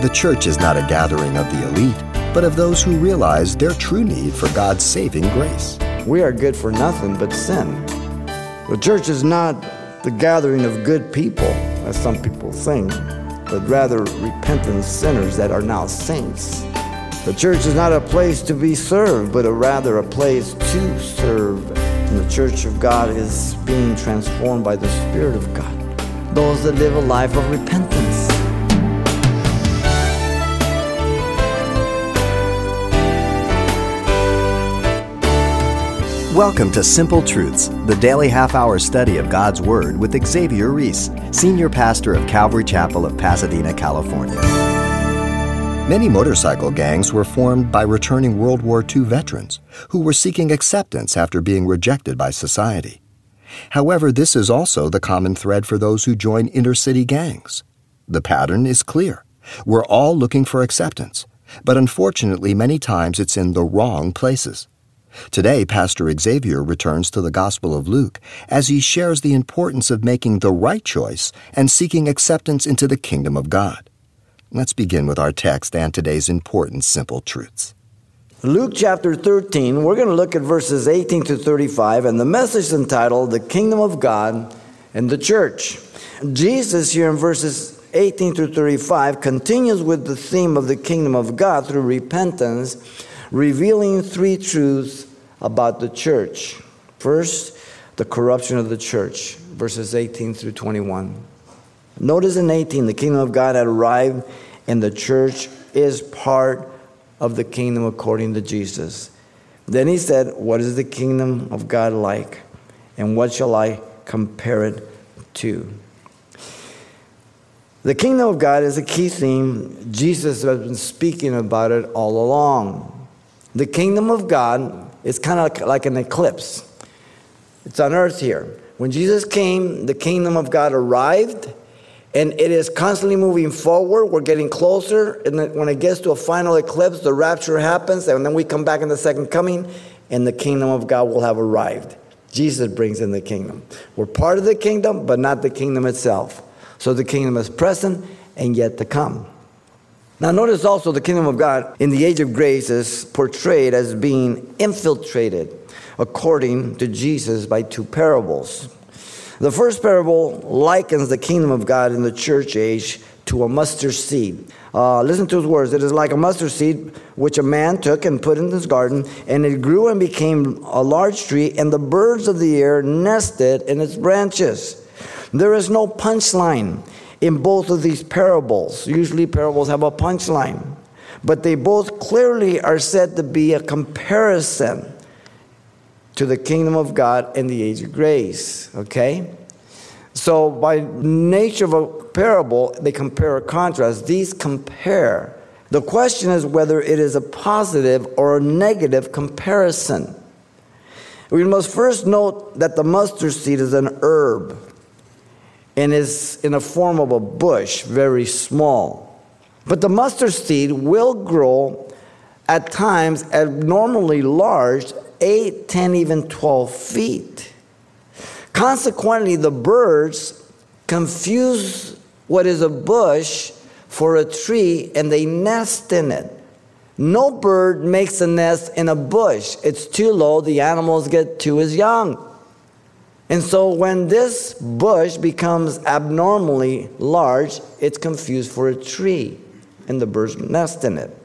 The church is not a gathering of the elite, but of those who realize their true need for God's saving grace. We are good for nothing but sin. The church is not the gathering of good people, as some people think, but rather repentant sinners that are now saints. The church is not a place to be served, but a rather a place to serve. And the church of God is being transformed by the Spirit of God. Those that live a life of repentance. Welcome to Simple Truths, the daily half hour study of God's Word with Xavier Ries, Senior Pastor of Calvary Chapel of Pasadena, California. Many motorcycle gangs were formed by returning World War II veterans who were seeking acceptance after being rejected by society. However, this is also the common thread for those who join inner city gangs. The pattern is clear. We're all looking for acceptance, but unfortunately, many times it's in the wrong places. Today, Pastor Xavier returns to the Gospel of Luke as he shares the importance of making the right choice and seeking acceptance into the kingdom of God. Let's begin with our text and today's important simple truths. Luke chapter 13, we're going to look at verses 18 to 35, and the message entitled The Kingdom of God and the Church. Jesus, here in verses 18 to 35, continues with the theme of the kingdom of God through repentance revealing three truths about the church. First, the corruption of the church, verses 18 through 21. Notice in 18, the kingdom of God had arrived, and the church is part of the kingdom according to Jesus. Then he said, What is the kingdom of God like? And what shall I compare it to? The kingdom of God is a key theme. Jesus has been speaking about it all along. The kingdom of God is kind of like an eclipse. It's on earth here. When Jesus came, the kingdom of God arrived, and it is constantly moving forward. We're getting closer. And when it gets to a final eclipse, the rapture happens, and then we come back in the second coming, and the kingdom of God will have arrived. Jesus brings in the kingdom. We're part of the kingdom, but not the kingdom itself. So the kingdom is present and yet to come. Now, notice also the kingdom of God in the age of grace is portrayed as being infiltrated, according to Jesus, by two parables. The first parable likens the kingdom of God in the church age to a mustard seed. Uh, listen to his words. It is like a mustard seed which a man took and put in his garden, and it grew and became a large tree, and the birds of the air nested in its branches. There is no punchline in both of these parables. Usually, parables have a punchline, but they both clearly are said to be a comparison to the kingdom of God and the age of grace. Okay? So, by nature of a parable, they compare or contrast. These compare. The question is whether it is a positive or a negative comparison. We must first note that the mustard seed is an herb and is in the form of a bush, very small. But the mustard seed will grow at times abnormally large, 8, 10, even 12 feet. Consequently, the birds confuse what is a bush for a tree and they nest in it. No bird makes a nest in a bush. It's too low, the animals get to as young. And so when this bush becomes abnormally large, it's confused for a tree, and the birds nest in it.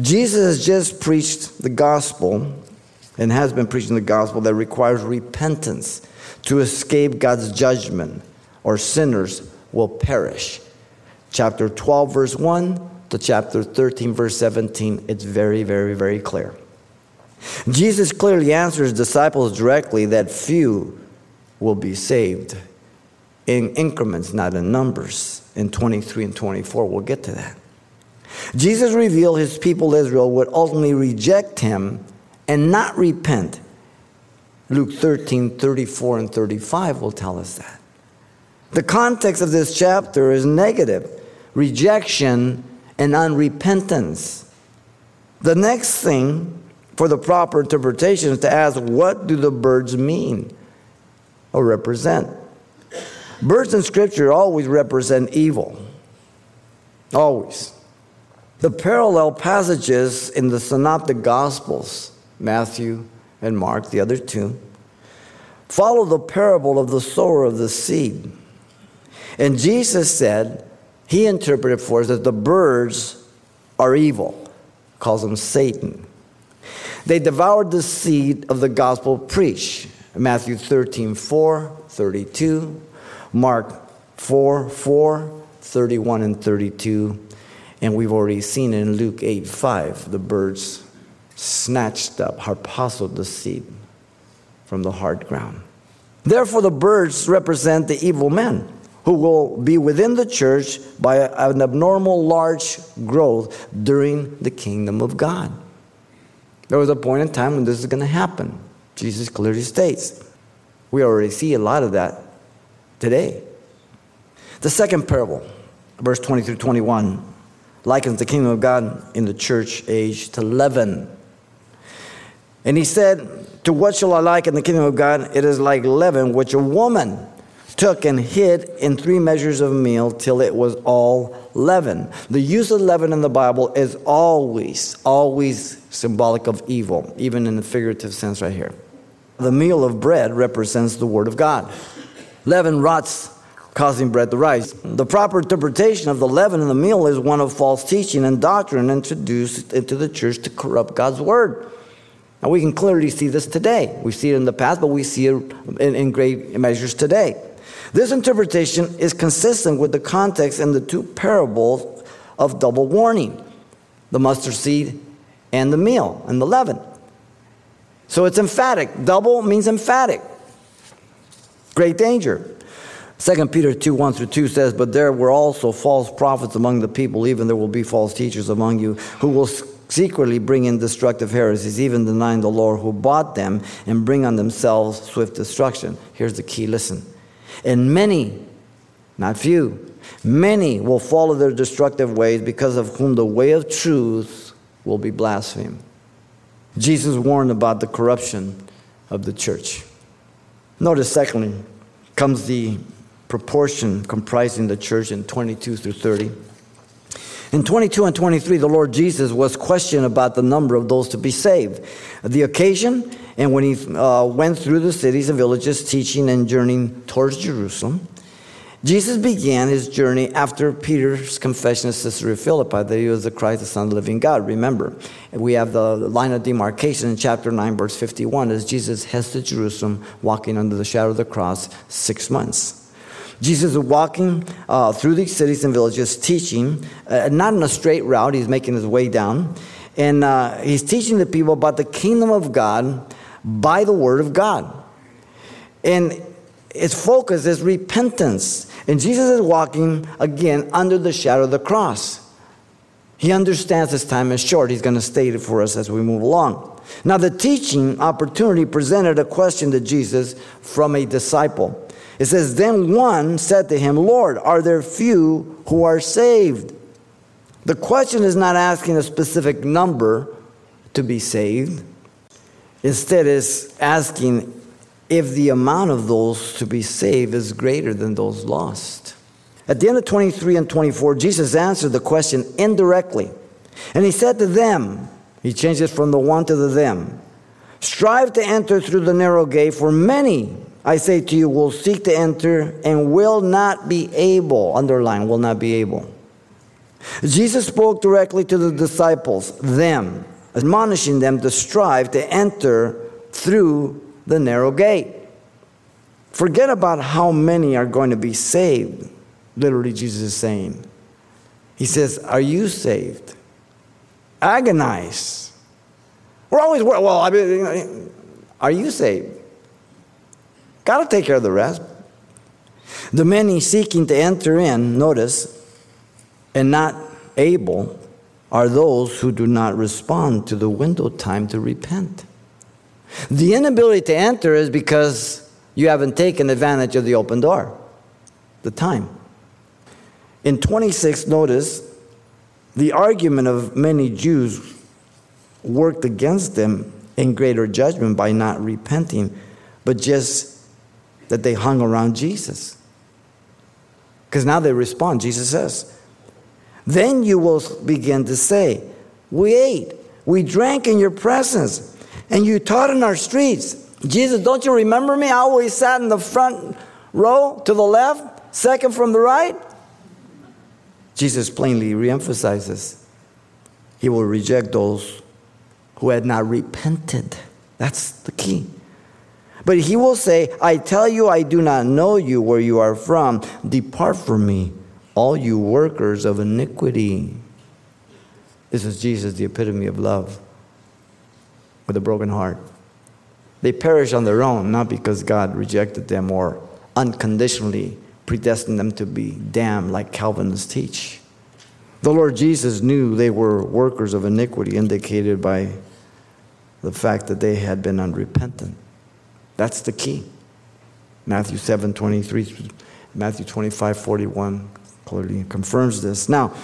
Jesus has just preached the gospel and has been preaching the gospel that requires repentance to escape God's judgment, or sinners will perish. Chapter 12, verse 1 to chapter 13, verse 17, it's very, very, very clear. Jesus clearly answers disciples directly that few will be saved in increments, not in numbers. In 23 and 24, we'll get to that. Jesus revealed his people Israel would ultimately reject him and not repent. Luke 13, 34 and 35 will tell us that. The context of this chapter is negative rejection and unrepentance. The next thing for the proper interpretation is to ask what do the birds mean? Or represent. Birds in Scripture always represent evil. Always. The parallel passages in the Synoptic Gospels, Matthew and Mark, the other two, follow the parable of the sower of the seed. And Jesus said, he interpreted for us that the birds are evil, calls them Satan. They devoured the seed of the gospel preached. Matthew 13, 4, 32, Mark 4, 4, 31 and 32. And we've already seen in Luke 8, 5. The birds snatched up, harpazoed the seed from the hard ground. Therefore, the birds represent the evil men who will be within the church by an abnormal large growth during the kingdom of God. There was a point in time when this is going to happen. Jesus clearly states. We already see a lot of that today. The second parable, verse 20 through 21, likens the kingdom of God in the church age to leaven. And he said, To what shall I liken the kingdom of God? It is like leaven, which a woman took and hid in three measures of meal till it was all leaven. The use of leaven in the Bible is always, always symbolic of evil, even in the figurative sense right here. The meal of bread represents the Word of God. Leaven rots, causing bread to rise. The proper interpretation of the leaven in the meal is one of false teaching and doctrine introduced into the church to corrupt God's Word. And we can clearly see this today. We see it in the past, but we see it in, in great measures today. This interpretation is consistent with the context in the two parables of double warning the mustard seed and the meal and the leaven. So it's emphatic. Double means emphatic. Great danger. 2 Peter 2 1 through 2 says, But there were also false prophets among the people, even there will be false teachers among you, who will secretly bring in destructive heresies, even denying the Lord who bought them, and bring on themselves swift destruction. Here's the key listen. And many, not few, many will follow their destructive ways because of whom the way of truth will be blasphemed. Jesus warned about the corruption of the church. Notice, secondly, comes the proportion comprising the church in 22 through 30. In 22 and 23, the Lord Jesus was questioned about the number of those to be saved. The occasion, and when he uh, went through the cities and villages teaching and journeying towards Jerusalem, Jesus began his journey after Peter's confession of Caesarea Philippi that he was the Christ, the Son of the living God. Remember, we have the line of demarcation in chapter 9, verse 51, as Jesus heads to Jerusalem, walking under the shadow of the cross six months. Jesus is walking uh, through these cities and villages, teaching, uh, not in a straight route, he's making his way down. And uh, he's teaching the people about the kingdom of God by the word of God. And its focus is repentance. And Jesus is walking again under the shadow of the cross. He understands his time is short. He's going to state it for us as we move along. Now, the teaching opportunity presented a question to Jesus from a disciple. It says, Then one said to him, Lord, are there few who are saved? The question is not asking a specific number to be saved. Instead, is asking if the amount of those to be saved is greater than those lost. At the end of 23 and 24, Jesus answered the question indirectly. And he said to them, he changes from the one to the them, strive to enter through the narrow gate, for many, I say to you, will seek to enter and will not be able, underline, will not be able. Jesus spoke directly to the disciples, them, admonishing them to strive to enter through the narrow gate. Forget about how many are going to be saved. Literally, Jesus is saying. He says, Are you saved? Agonize. We're always, well, I mean, are you saved? Got to take care of the rest. The many seeking to enter in, notice, and not able are those who do not respond to the window time to repent. The inability to enter is because you haven't taken advantage of the open door, the time. In 26, notice the argument of many Jews worked against them in greater judgment by not repenting, but just that they hung around Jesus. Because now they respond, Jesus says, Then you will begin to say, We ate, we drank in your presence, and you taught in our streets. Jesus, don't you remember me? I always sat in the front row to the left, second from the right. Jesus plainly reemphasizes he will reject those who had not repented. That's the key. But he will say, I tell you, I do not know you where you are from. Depart from me, all you workers of iniquity. This is Jesus, the epitome of love with a broken heart. They perish on their own, not because God rejected them or unconditionally predestined them to be damned, like Calvinists teach. The Lord Jesus knew they were workers of iniquity, indicated by the fact that they had been unrepentant. That's the key. Matthew 7 23, Matthew 25 41 clearly confirms this. Now,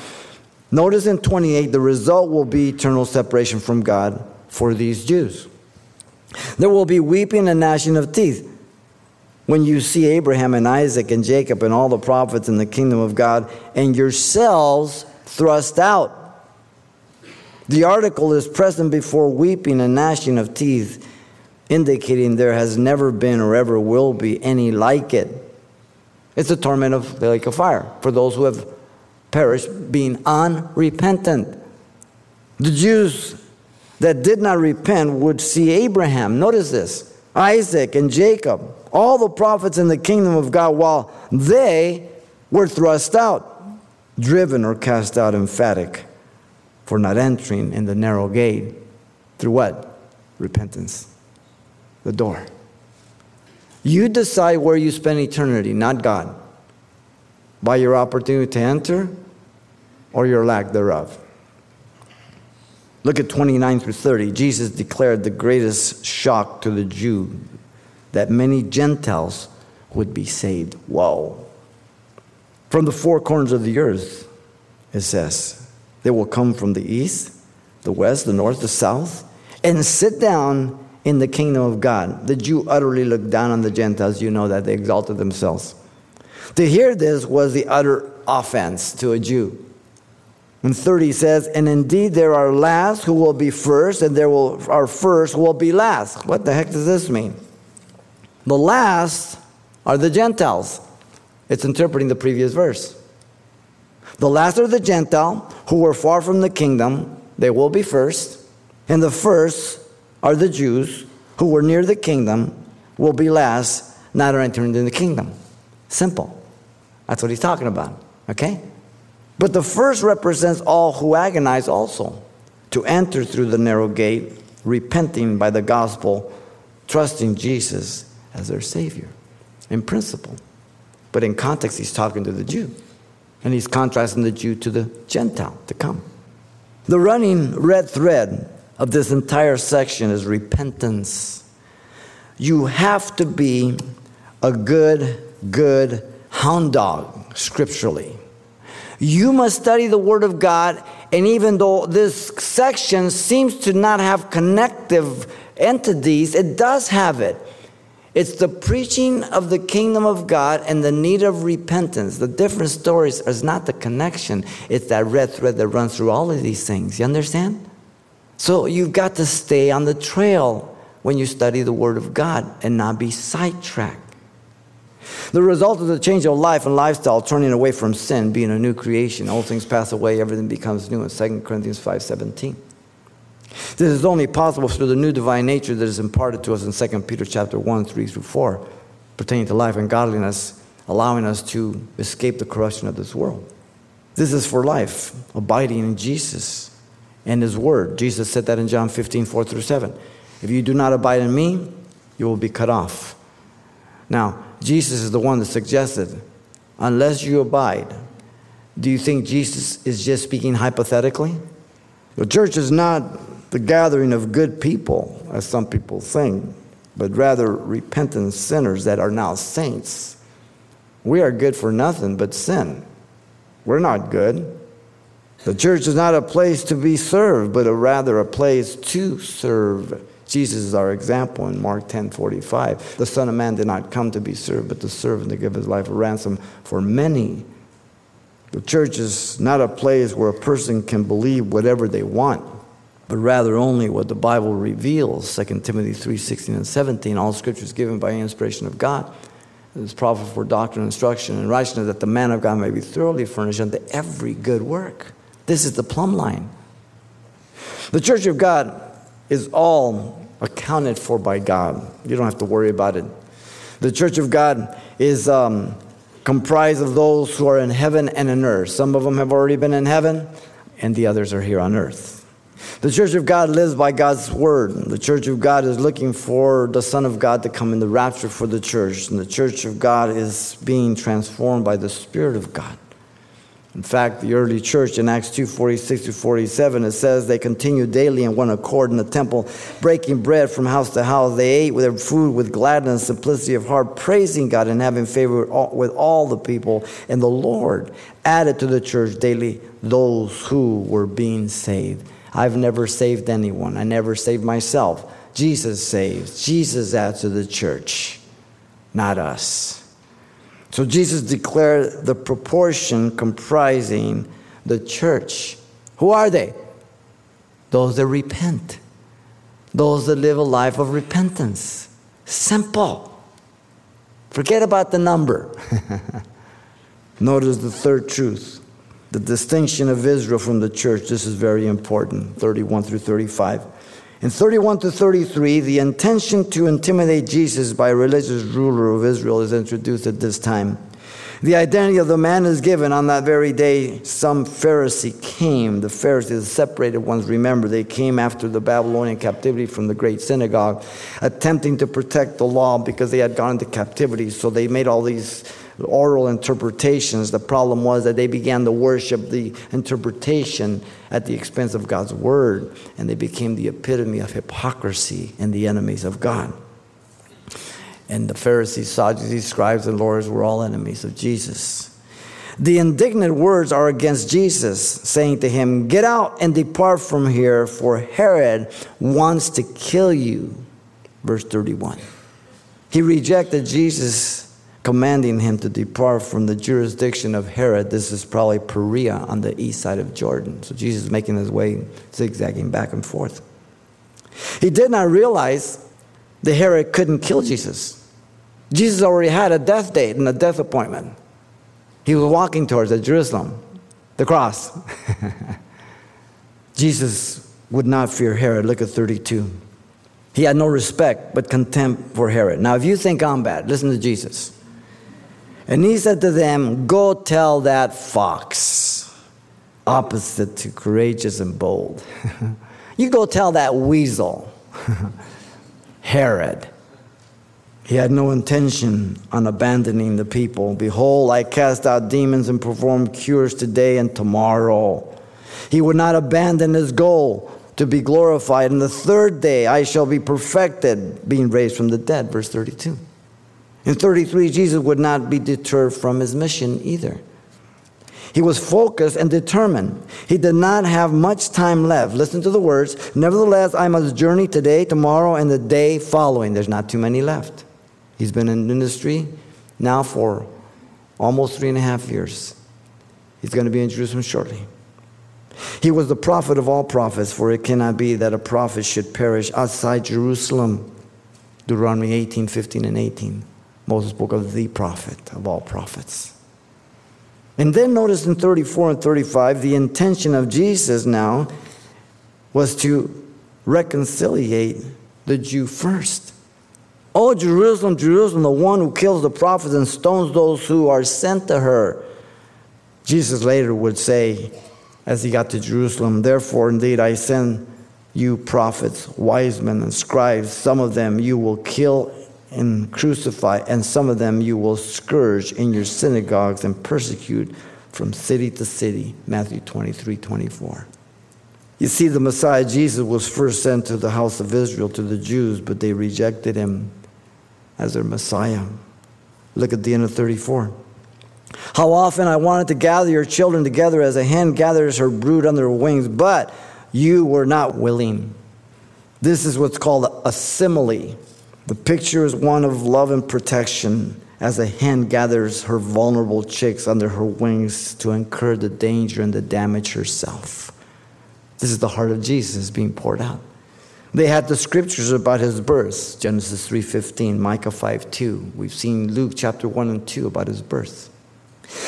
notice in 28, the result will be eternal separation from God for these Jews. There will be weeping and gnashing of teeth when you see Abraham and Isaac and Jacob and all the prophets in the kingdom of God and yourselves thrust out. The article is present before weeping and gnashing of teeth indicating there has never been or ever will be any like it. It's a torment of the lake of fire for those who have perished being unrepentant. The Jews that did not repent would see Abraham, notice this, Isaac and Jacob, all the prophets in the kingdom of God, while they were thrust out, driven or cast out, emphatic for not entering in the narrow gate through what? Repentance the door. You decide where you spend eternity, not God, by your opportunity to enter or your lack thereof. Look at 29 through 30. Jesus declared the greatest shock to the Jew that many Gentiles would be saved. Whoa. From the four corners of the earth, it says, they will come from the east, the west, the north, the south, and sit down in the kingdom of God. The Jew utterly looked down on the Gentiles. You know that they exalted themselves. To hear this was the utter offense to a Jew. And 30 says, And indeed there are last who will be first, and there will, are first who will be last. What the heck does this mean? The last are the Gentiles. It's interpreting the previous verse. The last are the Gentile who were far from the kingdom, they will be first. And the first are the Jews who were near the kingdom will be last, not entering into the kingdom. Simple. That's what he's talking about. Okay? But the first represents all who agonize also to enter through the narrow gate, repenting by the gospel, trusting Jesus as their Savior in principle. But in context, he's talking to the Jew. And he's contrasting the Jew to the Gentile to come. The running red thread of this entire section is repentance. You have to be a good, good hound dog scripturally. You must study the Word of God, and even though this section seems to not have connective entities, it does have it. It's the preaching of the kingdom of God and the need of repentance. The different stories is not the connection, it's that red thread that runs through all of these things. You understand? So you've got to stay on the trail when you study the Word of God and not be sidetracked. The result of the change of life and lifestyle, turning away from sin, being a new creation, all things pass away, everything becomes new in 2 Corinthians 5.17. This is only possible through the new divine nature that is imparted to us in 2 Peter chapter 1, 3 through 4, pertaining to life and godliness, allowing us to escape the corruption of this world. This is for life, abiding in Jesus and his word. Jesus said that in John 15, 4 through 7. If you do not abide in me, you will be cut off. Now, Jesus is the one that suggested, unless you abide, do you think Jesus is just speaking hypothetically? The church is not the gathering of good people, as some people think, but rather repentant sinners that are now saints. We are good for nothing but sin. We're not good. The church is not a place to be served, but a rather a place to serve. Jesus is our example in Mark 10 45. The Son of Man did not come to be served, but to serve and to give his life a ransom for many. The church is not a place where a person can believe whatever they want, but rather only what the Bible reveals. 2 Timothy 3 16 and 17. All scripture is given by inspiration of God. It is profitable for doctrine, instruction, and righteousness, that the man of God may be thoroughly furnished unto every good work. This is the plumb line. The church of God is all accounted for by God. You don't have to worry about it. The church of God is um, comprised of those who are in heaven and in earth. Some of them have already been in heaven, and the others are here on earth. The church of God lives by God's word. The church of God is looking for the Son of God to come in the rapture for the church. And the church of God is being transformed by the Spirit of God. In fact, the early church in Acts 2 46 to 47, it says they continued daily in one accord in the temple, breaking bread from house to house. They ate with their food with gladness and simplicity of heart, praising God and having favor with all the people. And the Lord added to the church daily those who were being saved. I've never saved anyone, I never saved myself. Jesus saves, Jesus adds to the church, not us. So Jesus declared the proportion comprising the church. Who are they? Those that repent, those that live a life of repentance. Simple. Forget about the number. Notice the third truth the distinction of Israel from the church. This is very important 31 through 35. In 31 to 33, the intention to intimidate Jesus by a religious ruler of Israel is introduced at this time. The identity of the man is given on that very day. Some Pharisee came. The Pharisees, the separated ones, remember, they came after the Babylonian captivity from the great synagogue, attempting to protect the law because they had gone into captivity. So they made all these oral interpretations. The problem was that they began to worship the interpretation at the expense of God's word, and they became the epitome of hypocrisy and the enemies of God. And the Pharisees, Sadducees, scribes, and lawyers were all enemies of Jesus. The indignant words are against Jesus, saying to him, Get out and depart from here, for Herod wants to kill you. Verse 31. He rejected Jesus commanding him to depart from the jurisdiction of Herod. This is probably Perea on the east side of Jordan. So Jesus is making his way, zigzagging back and forth. He did not realize that Herod couldn't kill Jesus. Jesus already had a death date and a death appointment. He was walking towards Jerusalem, the cross. Jesus would not fear Herod. Look at 32. He had no respect but contempt for Herod. Now, if you think I'm bad, listen to Jesus. And he said to them, Go tell that fox, opposite to courageous and bold. you go tell that weasel, Herod. He had no intention on abandoning the people. Behold, I cast out demons and perform cures today and tomorrow. He would not abandon his goal to be glorified. And the third day I shall be perfected, being raised from the dead. Verse 32. In 33, Jesus would not be deterred from his mission either. He was focused and determined. He did not have much time left. Listen to the words. Nevertheless, I must journey today, tomorrow, and the day following. There's not too many left. He's been in ministry now for almost three and a half years. He's going to be in Jerusalem shortly. He was the prophet of all prophets, for it cannot be that a prophet should perish outside Jerusalem. Deuteronomy 18, 15, and 18. Moses spoke of the prophet of all prophets. And then notice in 34 and 35, the intention of Jesus now was to reconciliate the Jew first. Oh, Jerusalem, Jerusalem, the one who kills the prophets and stones those who are sent to her. Jesus later would say, as he got to Jerusalem, Therefore, indeed, I send you prophets, wise men, and scribes. Some of them you will kill and crucify, and some of them you will scourge in your synagogues and persecute from city to city. Matthew 23 24. You see, the Messiah Jesus was first sent to the house of Israel, to the Jews, but they rejected him as their Messiah. Look at the end of 34. How often I wanted to gather your children together as a hen gathers her brood under her wings, but you were not willing. This is what's called a simile. The picture is one of love and protection, as a hen gathers her vulnerable chicks under her wings to incur the danger and the damage herself. This is the heart of Jesus being poured out. They had the scriptures about his birth, Genesis 3:15, Micah 5:2. We've seen Luke chapter 1 and 2 about his birth.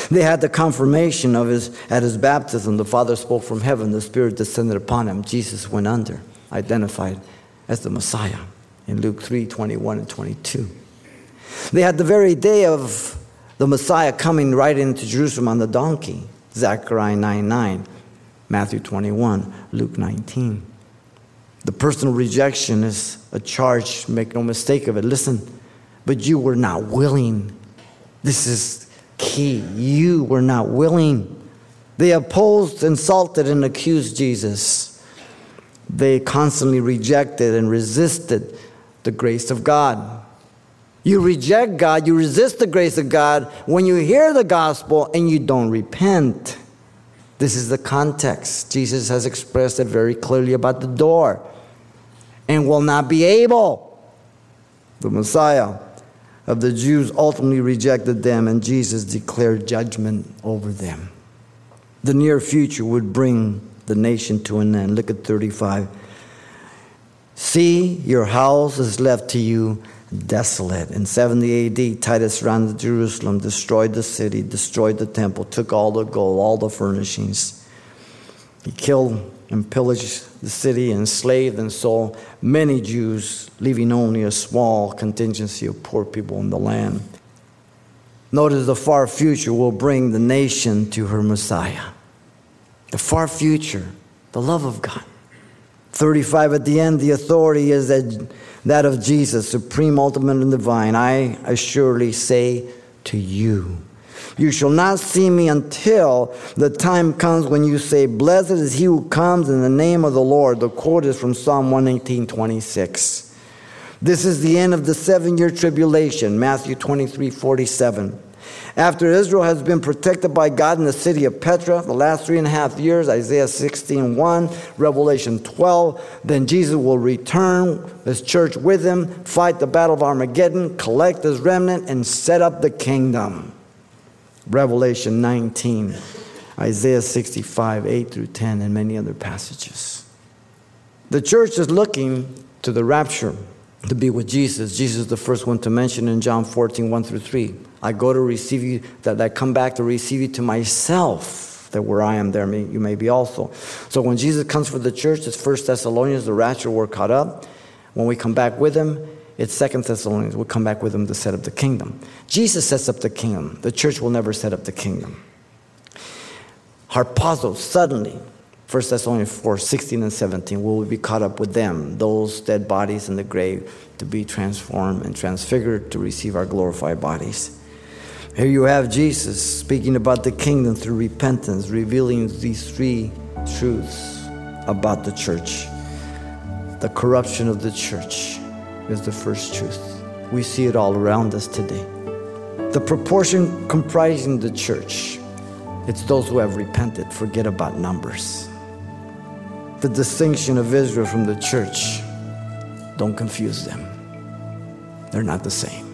They had the confirmation of his at his baptism. The Father spoke from heaven, the Spirit descended upon him. Jesus went under, identified as the Messiah in Luke 3 21 and 22. They had the very day of the Messiah coming right into Jerusalem on the donkey, Zechariah 9 9, Matthew 21, Luke 19. The personal rejection is a charge, make no mistake of it. Listen, but you were not willing. This is key. You were not willing. They opposed, insulted, and accused Jesus. They constantly rejected and resisted the grace of God. You reject God, you resist the grace of God when you hear the gospel and you don't repent. This is the context. Jesus has expressed it very clearly about the door and will not be able. The Messiah of the Jews ultimately rejected them, and Jesus declared judgment over them. The near future would bring the nation to an end. Look at 35. See, your house is left to you desolate. In 70 AD, Titus ran to Jerusalem, destroyed the city, destroyed the temple, took all the gold, all the furnishings. He killed and pillaged the city, enslaved and sold many Jews, leaving only a small contingency of poor people in the land. Notice the far future will bring the nation to her Messiah. The far future, the love of God. 35 at the end, the authority is that, that of Jesus, supreme, ultimate, and divine. I assuredly say to you, you shall not see me until the time comes when you say, Blessed is he who comes in the name of the Lord. The quote is from Psalm 118 26. This is the end of the seven year tribulation, Matthew 23 47. After Israel has been protected by God in the city of Petra, the last three and a half years, Isaiah 16 1, Revelation 12, then Jesus will return, his church with him, fight the battle of Armageddon, collect his remnant, and set up the kingdom. Revelation 19, Isaiah 65, 8 through 10, and many other passages. The church is looking to the rapture to be with Jesus. Jesus is the first one to mention in John 14, 1 through 3. I go to receive you, that I come back to receive you to myself, that where I am, there may, you may be also. So when Jesus comes for the church, it's First Thessalonians, the rapture, we're caught up. When we come back with him, it's Second Thessalonians, we'll come back with him to set up the kingdom. Jesus sets up the kingdom. The church will never set up the kingdom. Harpazo, suddenly, 1 Thessalonians 4 16 and 17. Will be caught up with them, those dead bodies in the grave, to be transformed and transfigured to receive our glorified bodies? Here you have Jesus speaking about the kingdom through repentance, revealing these three truths about the church. The corruption of the church is the first truth. We see it all around us today. The proportion comprising the church, it's those who have repented. Forget about numbers the distinction of Israel from the church, don't confuse them. They're not the same.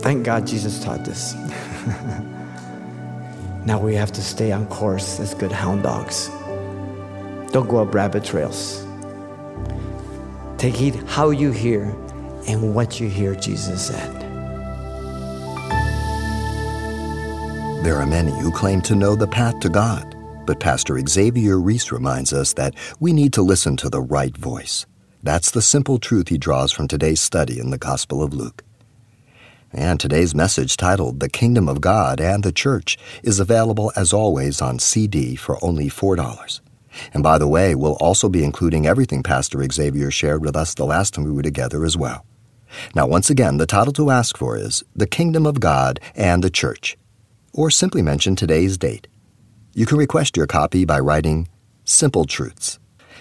Thank God Jesus taught this. now we have to stay on course as good hound dogs. Don't go up rabbit trails. Take heed how you hear and what you hear, Jesus said. There are many who claim to know the path to God. But Pastor Xavier Ries reminds us that we need to listen to the right voice. That's the simple truth he draws from today's study in the Gospel of Luke. And today's message, titled The Kingdom of God and the Church, is available as always on CD for only $4. And by the way, we'll also be including everything Pastor Xavier shared with us the last time we were together as well. Now, once again, the title to ask for is The Kingdom of God and the Church, or simply mention today's date, you can request your copy by writing Simple Truths,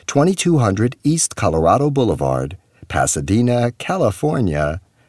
2200 East Colorado Boulevard, Pasadena, California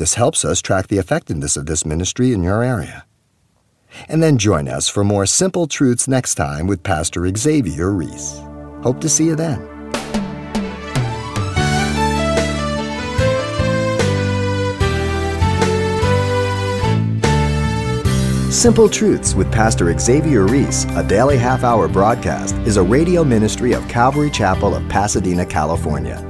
This helps us track the effectiveness of this ministry in your area. And then join us for more Simple Truths next time with Pastor Xavier Ries. Hope to see you then. Simple Truths with Pastor Xavier Ries, a daily half hour broadcast, is a radio ministry of Calvary Chapel of Pasadena, California.